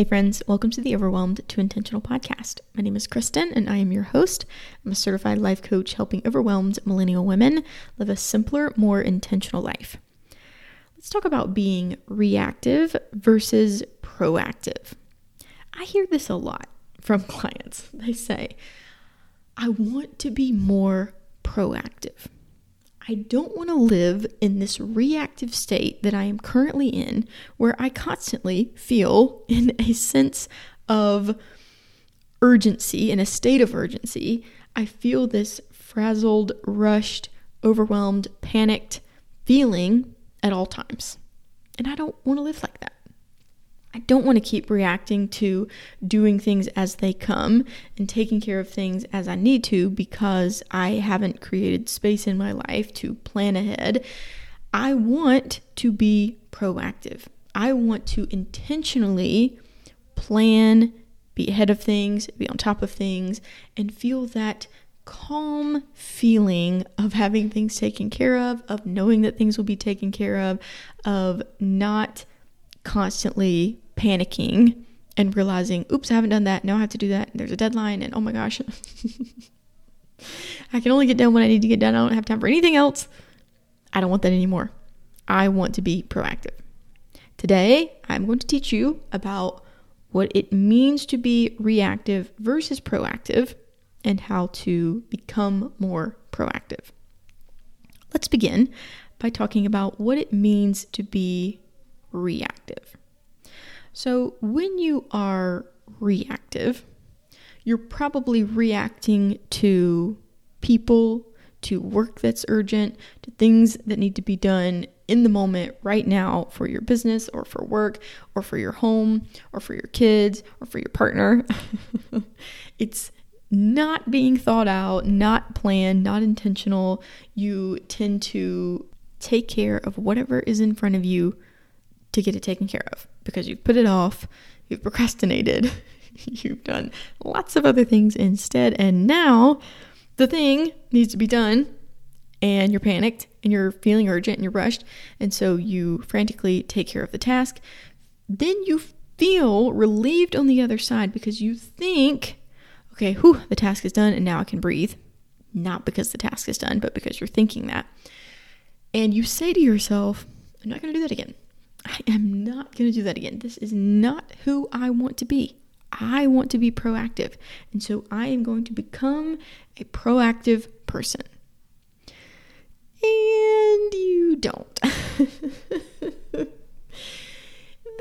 Hey, friends, welcome to the Overwhelmed to Intentional podcast. My name is Kristen, and I am your host. I'm a certified life coach helping overwhelmed millennial women live a simpler, more intentional life. Let's talk about being reactive versus proactive. I hear this a lot from clients. They say, I want to be more proactive. I don't want to live in this reactive state that I am currently in, where I constantly feel in a sense of urgency, in a state of urgency. I feel this frazzled, rushed, overwhelmed, panicked feeling at all times. And I don't want to live like that. I don't want to keep reacting to doing things as they come and taking care of things as I need to because I haven't created space in my life to plan ahead. I want to be proactive. I want to intentionally plan, be ahead of things, be on top of things, and feel that calm feeling of having things taken care of, of knowing that things will be taken care of, of not constantly panicking and realizing, oops, I haven't done that. Now I have to do that. There's a deadline, and oh my gosh, I can only get done what I need to get done. I don't have time for anything else. I don't want that anymore. I want to be proactive. Today, I'm going to teach you about what it means to be reactive versus proactive and how to become more proactive. Let's begin by talking about what it means to be reactive. So, when you are reactive, you're probably reacting to people, to work that's urgent, to things that need to be done in the moment right now for your business or for work or for your home or for your kids or for your partner. it's not being thought out, not planned, not intentional. You tend to take care of whatever is in front of you to get it taken care of because you've put it off, you've procrastinated, you've done lots of other things instead, and now the thing needs to be done and you're panicked and you're feeling urgent and you're rushed, and so you frantically take care of the task. Then you feel relieved on the other side because you think, okay, whew, the task is done and now I can breathe. Not because the task is done, but because you're thinking that. And you say to yourself, I'm not going to do that again. I am not going to do that again. This is not who I want to be. I want to be proactive. And so I am going to become a proactive person. And you don't. the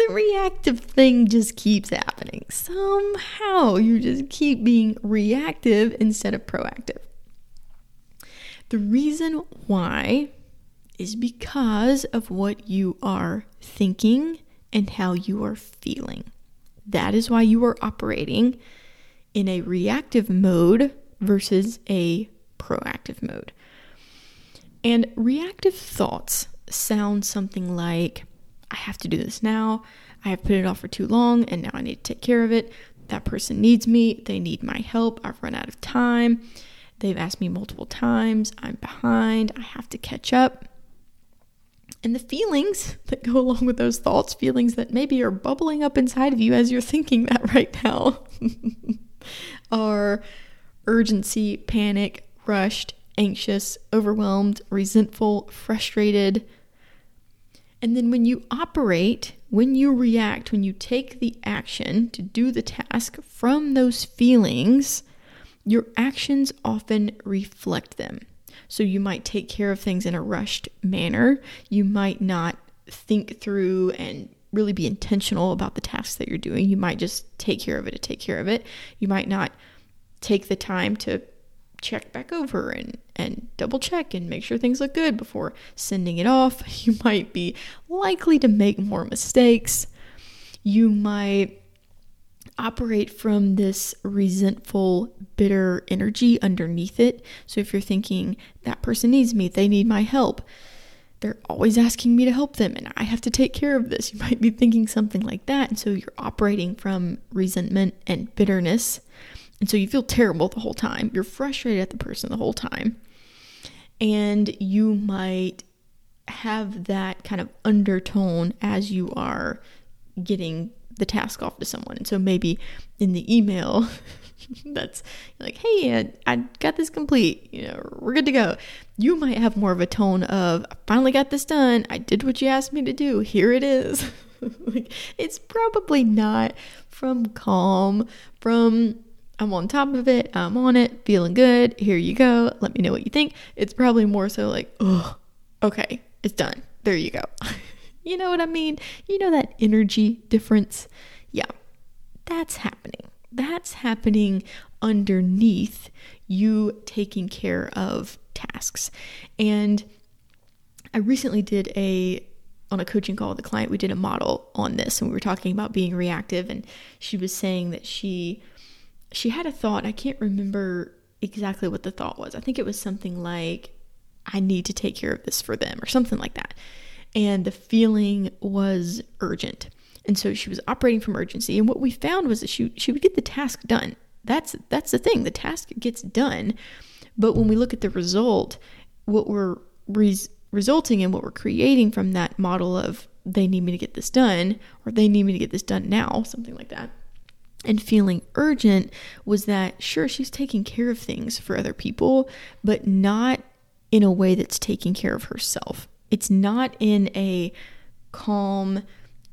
reactive thing just keeps happening. Somehow you just keep being reactive instead of proactive. The reason why is because of what you are thinking and how you are feeling. That is why you are operating in a reactive mode versus a proactive mode. And reactive thoughts sound something like, I have to do this now. I have put it off for too long and now I need to take care of it. That person needs me. They need my help. I've run out of time. They've asked me multiple times. I'm behind. I have to catch up. And the feelings that go along with those thoughts, feelings that maybe are bubbling up inside of you as you're thinking that right now, are urgency, panic, rushed, anxious, overwhelmed, resentful, frustrated. And then when you operate, when you react, when you take the action to do the task from those feelings, your actions often reflect them. So you might take care of things in a rushed manner. You might not think through and really be intentional about the tasks that you're doing. You might just take care of it to take care of it. You might not take the time to check back over and, and double check and make sure things look good before sending it off. You might be likely to make more mistakes. You might operate from this resentful, bitter energy underneath it. So if you're thinking, that person needs me, they need my help, they're always asking me to help them and I have to take care of this. You might be thinking something like that. And so you're operating from resentment and bitterness. And so you feel terrible the whole time. You're frustrated at the person the whole time. And you might have that kind of undertone as you are getting the task off to someone. And so maybe in the email, that's like, hey, I, I, got this complete. You know, we're good to go. You might have more of a tone of, I finally got this done. I did what you asked me to do. Here it is. like, it's probably not from calm, from I'm on top of it, I'm on it, feeling good. Here you go. Let me know what you think. It's probably more so like, oh, okay, it's done. There you go. you know what I mean? You know that energy difference? Yeah, that's happening that's happening underneath you taking care of tasks. And I recently did a on a coaching call with a client, we did a model on this and we were talking about being reactive and she was saying that she she had a thought, I can't remember exactly what the thought was. I think it was something like I need to take care of this for them or something like that. And the feeling was urgent. And so she was operating from urgency. And what we found was that she, she would get the task done. That's, that's the thing, the task gets done. But when we look at the result, what we're res- resulting in, what we're creating from that model of they need me to get this done, or they need me to get this done now, something like that, and feeling urgent was that sure, she's taking care of things for other people, but not in a way that's taking care of herself. It's not in a calm,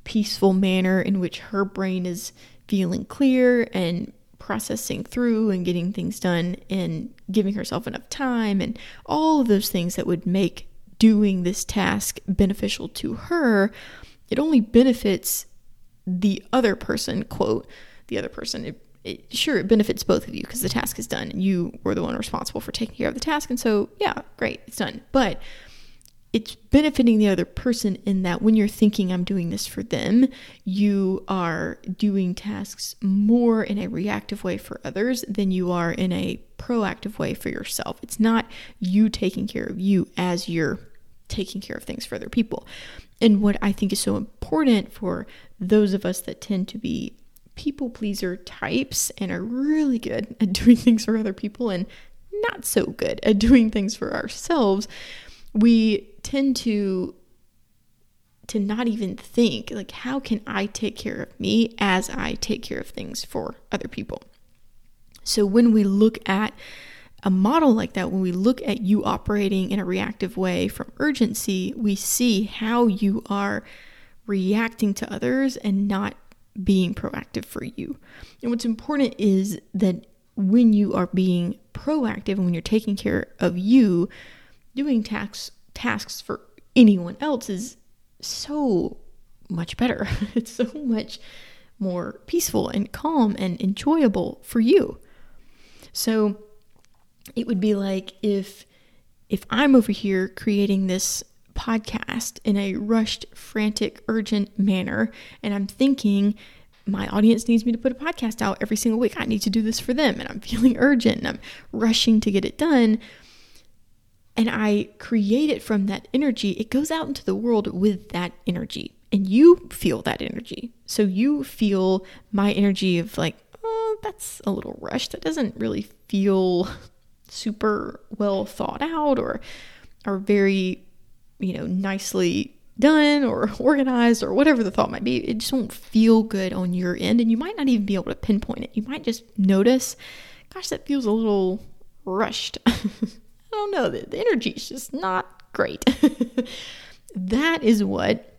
peaceful manner in which her brain is feeling clear and processing through and getting things done and giving herself enough time and all of those things that would make doing this task beneficial to her, it only benefits the other person, quote, the other person. It, it, sure, it benefits both of you because the task is done and you were the one responsible for taking care of the task. And so, yeah, great, it's done. But it's benefiting the other person in that when you're thinking I'm doing this for them, you are doing tasks more in a reactive way for others than you are in a proactive way for yourself. It's not you taking care of you as you're taking care of things for other people. And what I think is so important for those of us that tend to be people pleaser types and are really good at doing things for other people and not so good at doing things for ourselves we tend to to not even think like how can I take care of me as I take care of things for other people. So when we look at a model like that, when we look at you operating in a reactive way from urgency, we see how you are reacting to others and not being proactive for you. And what's important is that when you are being proactive and when you're taking care of you, doing tasks tasks for anyone else is so much better. it's so much more peaceful and calm and enjoyable for you. So it would be like if if I'm over here creating this podcast in a rushed, frantic, urgent manner and I'm thinking my audience needs me to put a podcast out every single week. I need to do this for them and I'm feeling urgent and I'm rushing to get it done and I create it from that energy, it goes out into the world with that energy. And you feel that energy. So you feel my energy of like, oh, that's a little rushed. That doesn't really feel super well thought out or or very, you know, nicely done or organized or whatever the thought might be. It just won't feel good on your end. And you might not even be able to pinpoint it. You might just notice, gosh, that feels a little rushed. Oh, Don't know, the, the energy is just not great. that is what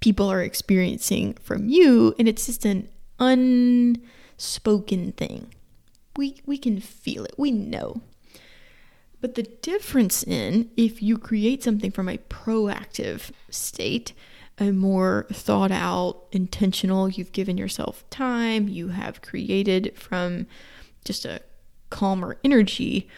people are experiencing from you, and it's just an unspoken thing. We, we can feel it, we know. But the difference in if you create something from a proactive state, a more thought out, intentional, you've given yourself time, you have created from just a calmer energy,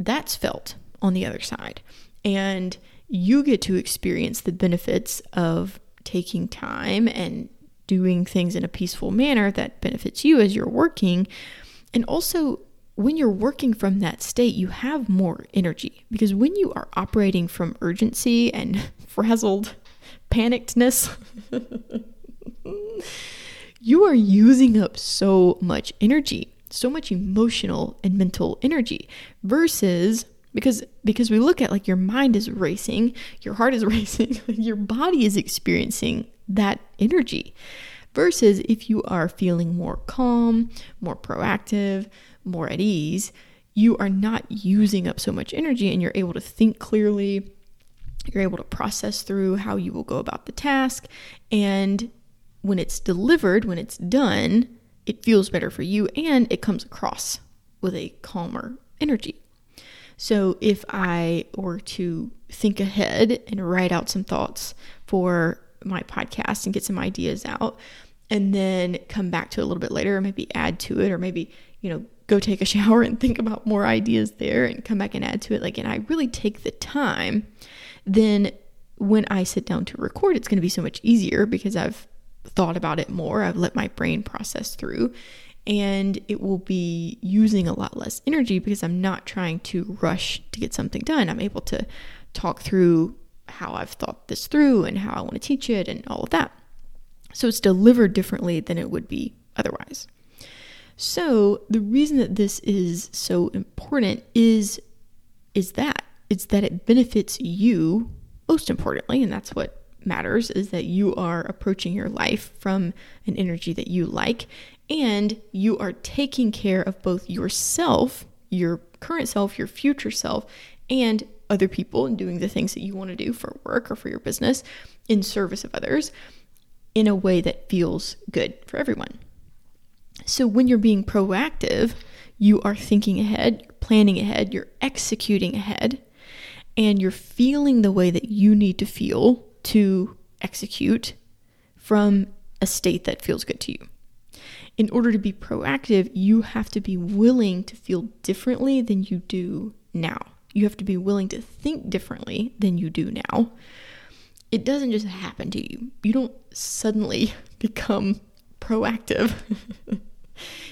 that's felt on the other side. And you get to experience the benefits of taking time and doing things in a peaceful manner that benefits you as you're working. And also, when you're working from that state, you have more energy because when you are operating from urgency and frazzled panickedness, you are using up so much energy so much emotional and mental energy versus because because we look at like your mind is racing your heart is racing your body is experiencing that energy Versus if you are feeling more calm, more proactive, more at ease, you are not using up so much energy and you're able to think clearly. You're able to process through how you will go about the task. And when it's delivered, when it's done, it feels better for you and it comes across with a calmer energy. So if I were to think ahead and write out some thoughts for my podcast and get some ideas out, and then come back to it a little bit later, or maybe add to it, or maybe, you know, go take a shower and think about more ideas there and come back and add to it. Like, and I really take the time, then when I sit down to record, it's going to be so much easier because I've thought about it more. I've let my brain process through and it will be using a lot less energy because I'm not trying to rush to get something done. I'm able to talk through how I've thought this through and how I want to teach it and all of that. So it's delivered differently than it would be otherwise. So the reason that this is so important is is that it's that it benefits you most importantly and that's what matters is that you are approaching your life from an energy that you like and you are taking care of both yourself, your current self, your future self, and other people and doing the things that you want to do for work or for your business in service of others in a way that feels good for everyone. So when you're being proactive, you are thinking ahead, planning ahead, you're executing ahead, and you're feeling the way that you need to feel to execute from a state that feels good to you in order to be proactive, you have to be willing to feel differently than you do now. You have to be willing to think differently than you do now. It doesn't just happen to you. You don't suddenly become proactive.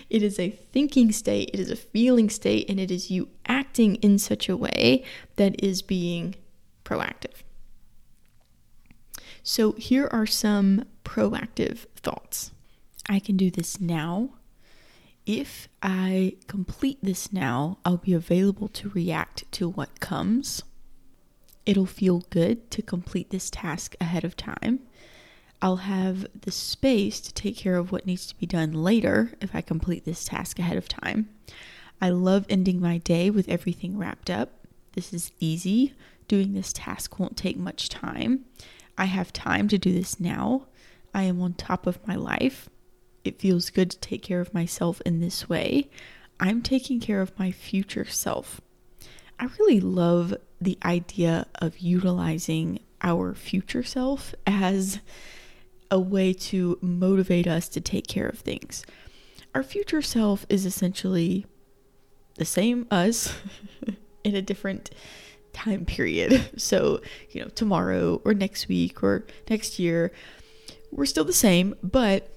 it is a thinking state, it is a feeling state, and it is you acting in such a way that is being proactive. So, here are some proactive thoughts. I can do this now. If I complete this now, I'll be available to react to what comes. It'll feel good to complete this task ahead of time. I'll have the space to take care of what needs to be done later if I complete this task ahead of time. I love ending my day with everything wrapped up. This is easy. Doing this task won't take much time. I have time to do this now. I am on top of my life it feels good to take care of myself in this way, I'm taking care of my future self. I really love the idea of utilizing our future self as a way to motivate us to take care of things. Our future self is essentially the same us in a different time period. So, you know, tomorrow or next week or next year, we're still the same, but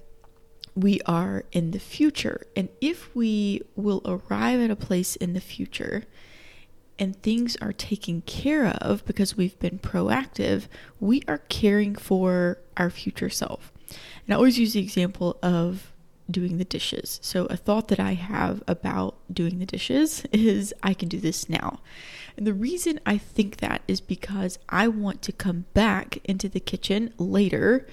we are in the future. And if we will arrive at a place in the future and things are taken care of because we've been proactive, we are caring for our future self. And I always use the example of doing the dishes. So, a thought that I have about doing the dishes is I can do this now. And the reason I think that is because I want to come back into the kitchen later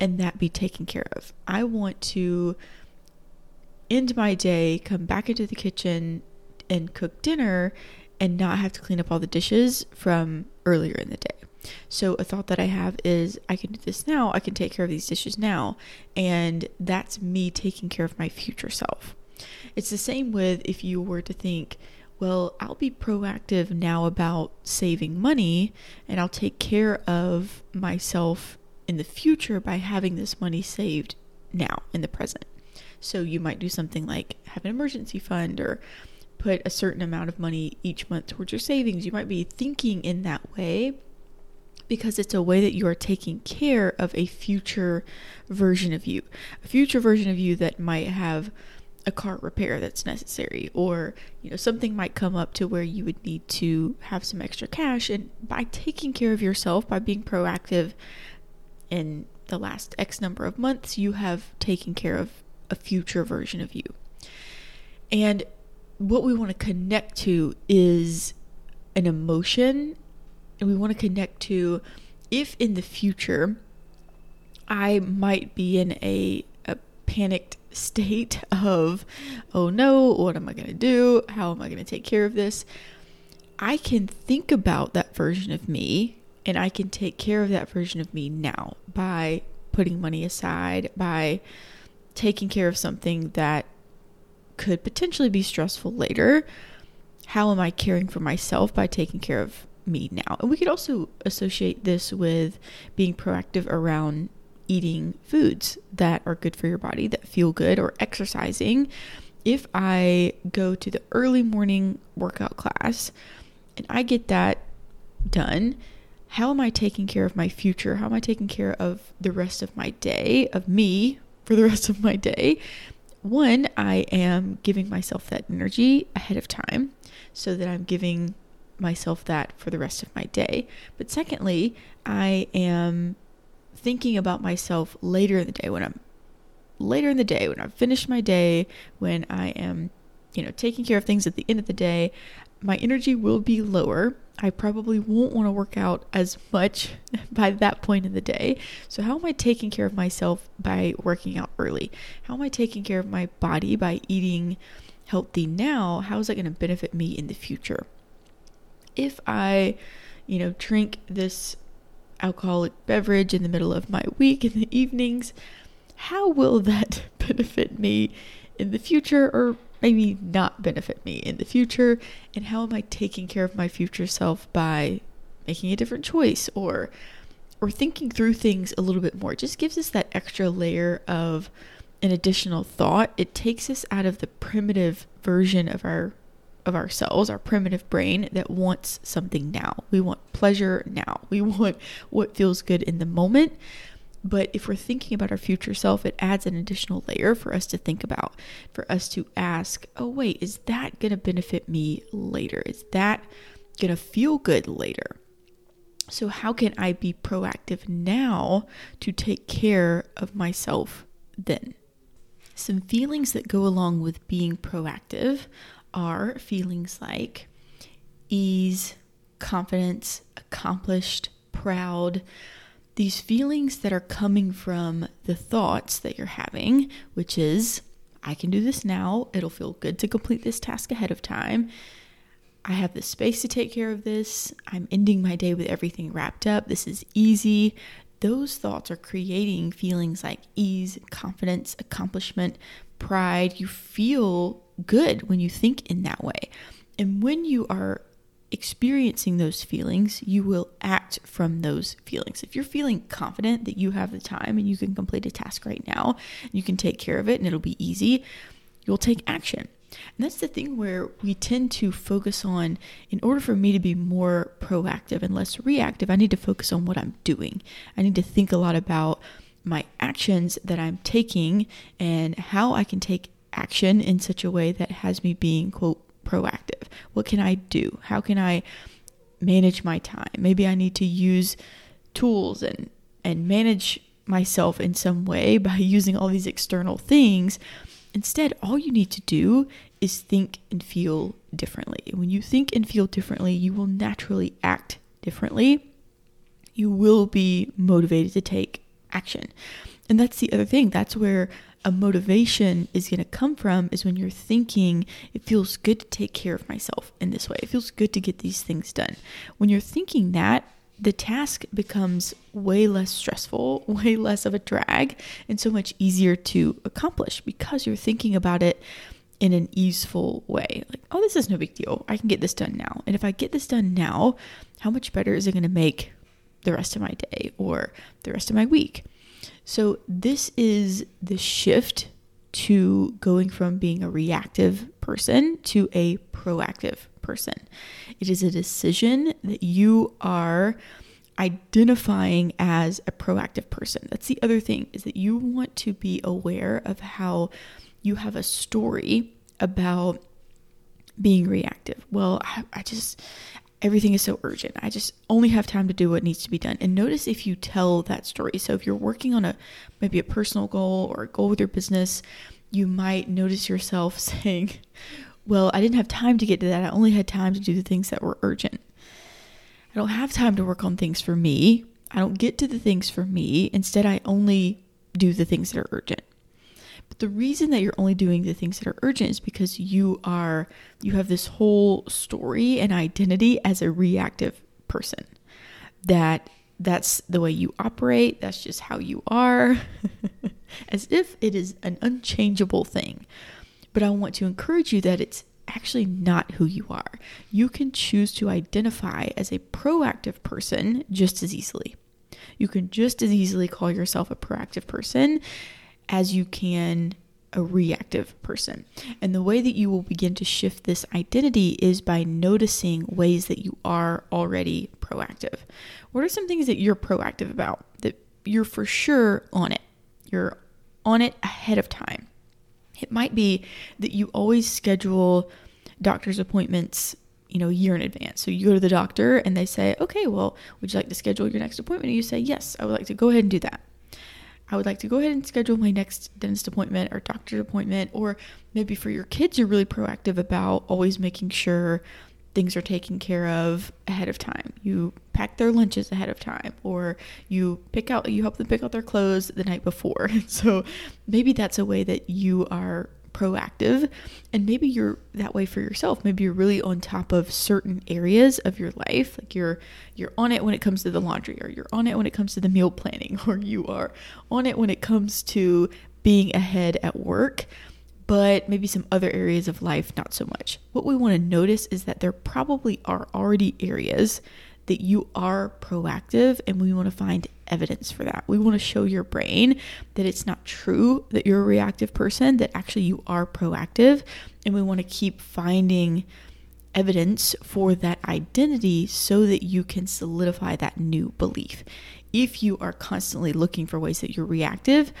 and that be taken care of. I want to end my day, come back into the kitchen and cook dinner and not have to clean up all the dishes from earlier in the day. So, a thought that I have is I can do this now, I can take care of these dishes now, and that's me taking care of my future self. It's the same with if you were to think, well, I'll be proactive now about saving money and I'll take care of myself in the future by having this money saved now in the present. So you might do something like have an emergency fund or put a certain amount of money each month towards your savings. You might be thinking in that way because it's a way that you are taking care of a future version of you, a future version of you that might have a car repair that's necessary or you know something might come up to where you would need to have some extra cash and by taking care of yourself by being proactive in the last X number of months, you have taken care of a future version of you. And what we want to connect to is an emotion, and we want to connect to if in the future I might be in a, a panicked state of, oh no, what am I going to do? How am I going to take care of this? I can think about that version of me and I can take care of that version of me now by putting money aside, by taking care of something that could potentially be stressful later. How am I caring for myself by taking care of me now? And we could also associate this with being proactive around eating foods that are good for your body, that feel good, or exercising. If I go to the early morning workout class and I get that done, how am I taking care of my future? How am I taking care of the rest of my day, of me for the rest of my day? One, I am giving myself that energy ahead of time so that I'm giving myself that for the rest of my day. But secondly, I am thinking about myself later in the day when I'm later in the day when I've finished my day, when I am, you know, taking care of things at the end of the day, my energy will be lower. I probably won't want to work out as much by that point in the day. So, how am I taking care of myself by working out early? How am I taking care of my body by eating healthy now? How is that going to benefit me in the future? If I, you know, drink this alcoholic beverage in the middle of my week in the evenings, how will that benefit me in the future or maybe not benefit me in the future? And how am I taking care of my future self by making a different choice or or thinking through things a little bit more? It just gives us that extra layer of an additional thought. It takes us out of the primitive version of our of ourselves, our primitive brain that wants something now. We want pleasure now. We want what feels good in the moment. But if we're thinking about our future self, it adds an additional layer for us to think about, for us to ask, oh, wait, is that going to benefit me later? Is that going to feel good later? So, how can I be proactive now to take care of myself then? Some feelings that go along with being proactive are feelings like ease, confidence, accomplished, proud. These feelings that are coming from the thoughts that you're having, which is, I can do this now. It'll feel good to complete this task ahead of time. I have the space to take care of this. I'm ending my day with everything wrapped up. This is easy. Those thoughts are creating feelings like ease, confidence, accomplishment, pride. You feel good when you think in that way. And when you are experiencing those feelings, you will act from those feelings. If you're feeling confident that you have the time and you can complete a task right now, you can take care of it and it'll be easy, you'll take action. And that's the thing where we tend to focus on, in order for me to be more proactive and less reactive, I need to focus on what I'm doing. I need to think a lot about my actions that I'm taking and how I can take action in such a way that has me being, quote, proactive. What can I do? How can I manage my time? Maybe I need to use tools and, and manage myself in some way by using all these external things. Instead, all you need to do is think and feel differently. When you think and feel differently, you will naturally act differently. You will be motivated to take action. And that's the other thing. That's where a motivation is going to come from is when you're thinking, it feels good to take care of myself in this way. It feels good to get these things done. When you're thinking that, the task becomes way less stressful, way less of a drag, and so much easier to accomplish because you're thinking about it in an easeful way. Like, oh, this is no big deal. I can get this done now. And if I get this done now, how much better is it going to make the rest of my day or the rest of my week? So, this is the shift to going from being a reactive person to a proactive person. It is a decision that you are identifying as a proactive person. That's the other thing is that you want to be aware of how you have a story about being reactive. Well, I, I just everything is so urgent. I just only have time to do what needs to be done. And notice if you tell that story. So if you're working on a maybe a personal goal or a goal with your business, you might notice yourself saying, "Well, I didn't have time to get to that. I only had time to do the things that were urgent. I don't have time to work on things for me. I don't get to the things for me. Instead, I only do the things that are urgent. But the reason that you're only doing the things that are urgent is because you are you have this whole story and identity as a reactive person. That that's the way you operate, that's just how you are. as if it is an unchangeable thing. But I want to encourage you that it's actually not who you are. You can choose to identify as a proactive person just as easily. You can just as easily call yourself a proactive person as you can a reactive person. And the way that you will begin to shift this identity is by noticing ways that you are already proactive. What are some things that you're proactive about that you're for sure on it? You're on it ahead of time. It might be that you always schedule doctor's appointments, you know, a year in advance. So you go to the doctor and they say, "Okay, well, would you like to schedule your next appointment?" And you say, "Yes, I would like to go ahead and do that." I would like to go ahead and schedule my next dentist appointment or doctor's appointment, or maybe for your kids, you're really proactive about always making sure things are taken care of ahead of time. You pack their lunches ahead of time, or you pick out, you help them pick out their clothes the night before. So maybe that's a way that you are proactive and maybe you're that way for yourself. Maybe you're really on top of certain areas of your life. Like you're you're on it when it comes to the laundry or you're on it when it comes to the meal planning or you are on it when it comes to being ahead at work but maybe some other areas of life not so much. What we want to notice is that there probably are already areas that you are proactive and we want to find evidence for that. We want to show your brain that it's not true that you're a reactive person, that actually you are proactive, and we want to keep finding evidence for that identity so that you can solidify that new belief. If you are constantly looking for ways that you're reactive,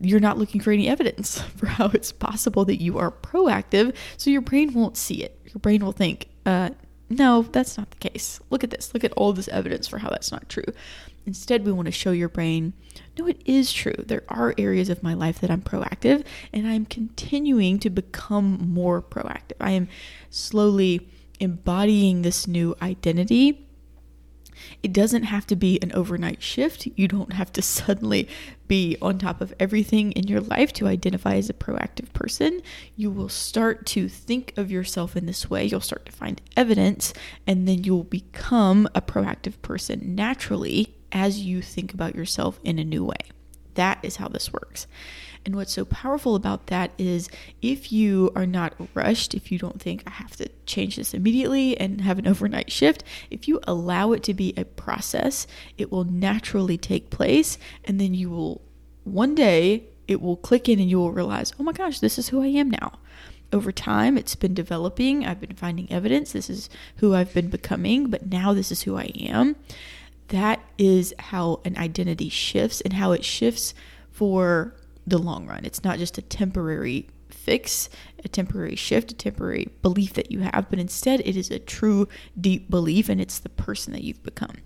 you're not looking for any evidence for how it's possible that you are proactive, so your brain won't see it. Your brain will think, uh, no, that's not the case. Look at this. Look at all this evidence for how that's not true. Instead, we want to show your brain no, it is true. There are areas of my life that I'm proactive, and I'm continuing to become more proactive. I am slowly embodying this new identity it doesn't have to be an overnight shift. You don't have to suddenly be on top of everything in your life to identify as a proactive person. You will start to think of yourself in this way. You'll start to find evidence, and then you'll become a proactive person naturally as you think about yourself in a new way. That is how this works. And what's so powerful about that is if you are not rushed, if you don't think I have to change this immediately and have an overnight shift, if you allow it to be a process, it will naturally take place. And then you will, one day, it will click in and you will realize, oh my gosh, this is who I am now. Over time, it's been developing. I've been finding evidence. This is who I've been becoming, but now this is who I am. That is how an identity shifts and how it shifts for the long run. It's not just a temporary fix, a temporary shift, a temporary belief that you have, but instead it is a true deep belief and it's the person that you've become.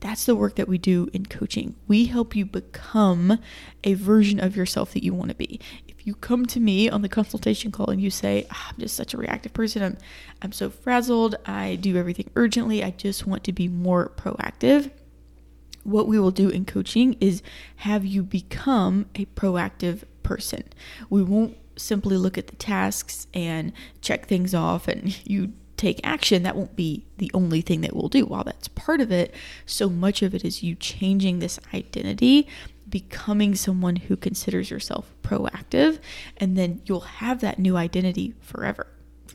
That's the work that we do in coaching. We help you become a version of yourself that you want to be. If you come to me on the consultation call and you say, oh, I'm just such a reactive person, I'm I'm so frazzled, I do everything urgently, I just want to be more proactive what we will do in coaching is have you become a proactive person. We won't simply look at the tasks and check things off and you take action. That won't be the only thing that we'll do. While that's part of it, so much of it is you changing this identity, becoming someone who considers yourself proactive, and then you'll have that new identity forever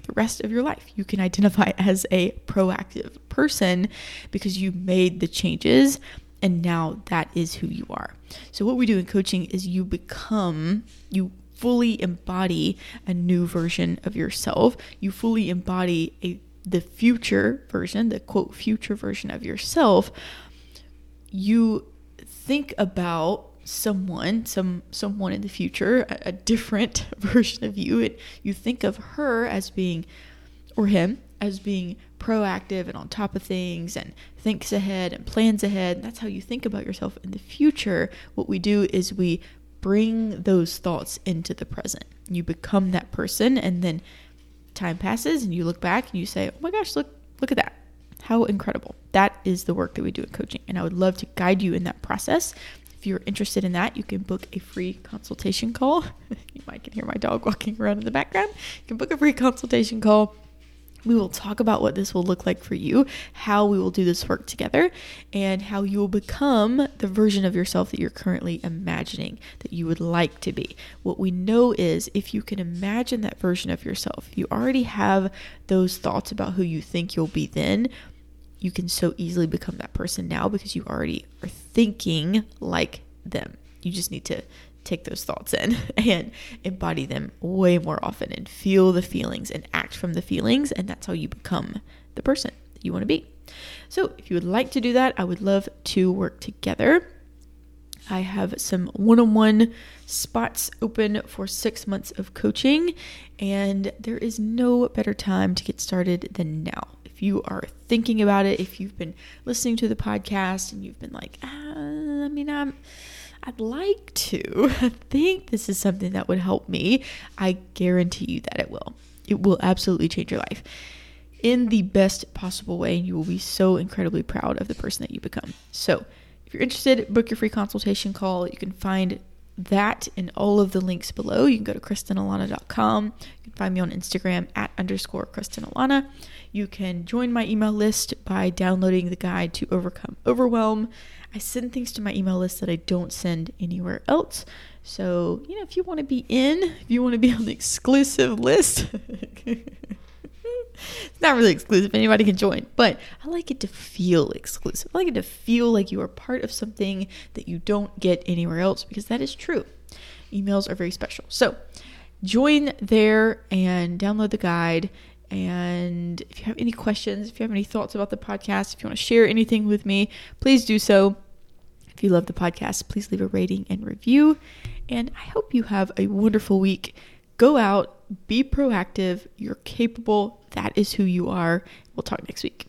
the rest of your life. You can identify as a proactive person because you made the changes and now that is who you are. So, what we do in coaching is you become, you fully embody a new version of yourself. You fully embody a the future version, the quote future version of yourself. You think about someone, some someone in the future, a, a different version of you, and you think of her as being or him as being proactive and on top of things and thinks ahead and plans ahead. That's how you think about yourself in the future. What we do is we bring those thoughts into the present. You become that person and then time passes and you look back and you say, "Oh my gosh, look look at that. How incredible. That is the work that we do in coaching. And I would love to guide you in that process. If you're interested in that, you can book a free consultation call. you might can hear my dog walking around in the background. You can book a free consultation call we will talk about what this will look like for you, how we will do this work together, and how you will become the version of yourself that you're currently imagining that you would like to be. What we know is if you can imagine that version of yourself, you already have those thoughts about who you think you'll be then. You can so easily become that person now because you already are thinking like them. You just need to take those thoughts in and embody them way more often and feel the feelings and act from the feelings. And that's how you become the person that you want to be. So, if you would like to do that, I would love to work together. I have some one on one spots open for six months of coaching, and there is no better time to get started than now. If you are thinking about it, if you've been listening to the podcast and you've been like, ah, I mean, I'm I'd like to. I think this is something that would help me. I guarantee you that it will. It will absolutely change your life in the best possible way, and you will be so incredibly proud of the person that you become. So, if you're interested, book your free consultation call. You can find that and all of the links below. You can go to KristenAlana.com. You can find me on Instagram at underscore KristenAlana. You can join my email list by downloading the guide to overcome overwhelm. I send things to my email list that I don't send anywhere else. So, you know, if you want to be in, if you want to be on the exclusive list, it's not really exclusive. Anybody can join, but I like it to feel exclusive. I like it to feel like you are part of something that you don't get anywhere else because that is true. Emails are very special. So, join there and download the guide. And if you have any questions, if you have any thoughts about the podcast, if you want to share anything with me, please do so. If you love the podcast, please leave a rating and review. And I hope you have a wonderful week. Go out, be proactive. You're capable. That is who you are. We'll talk next week.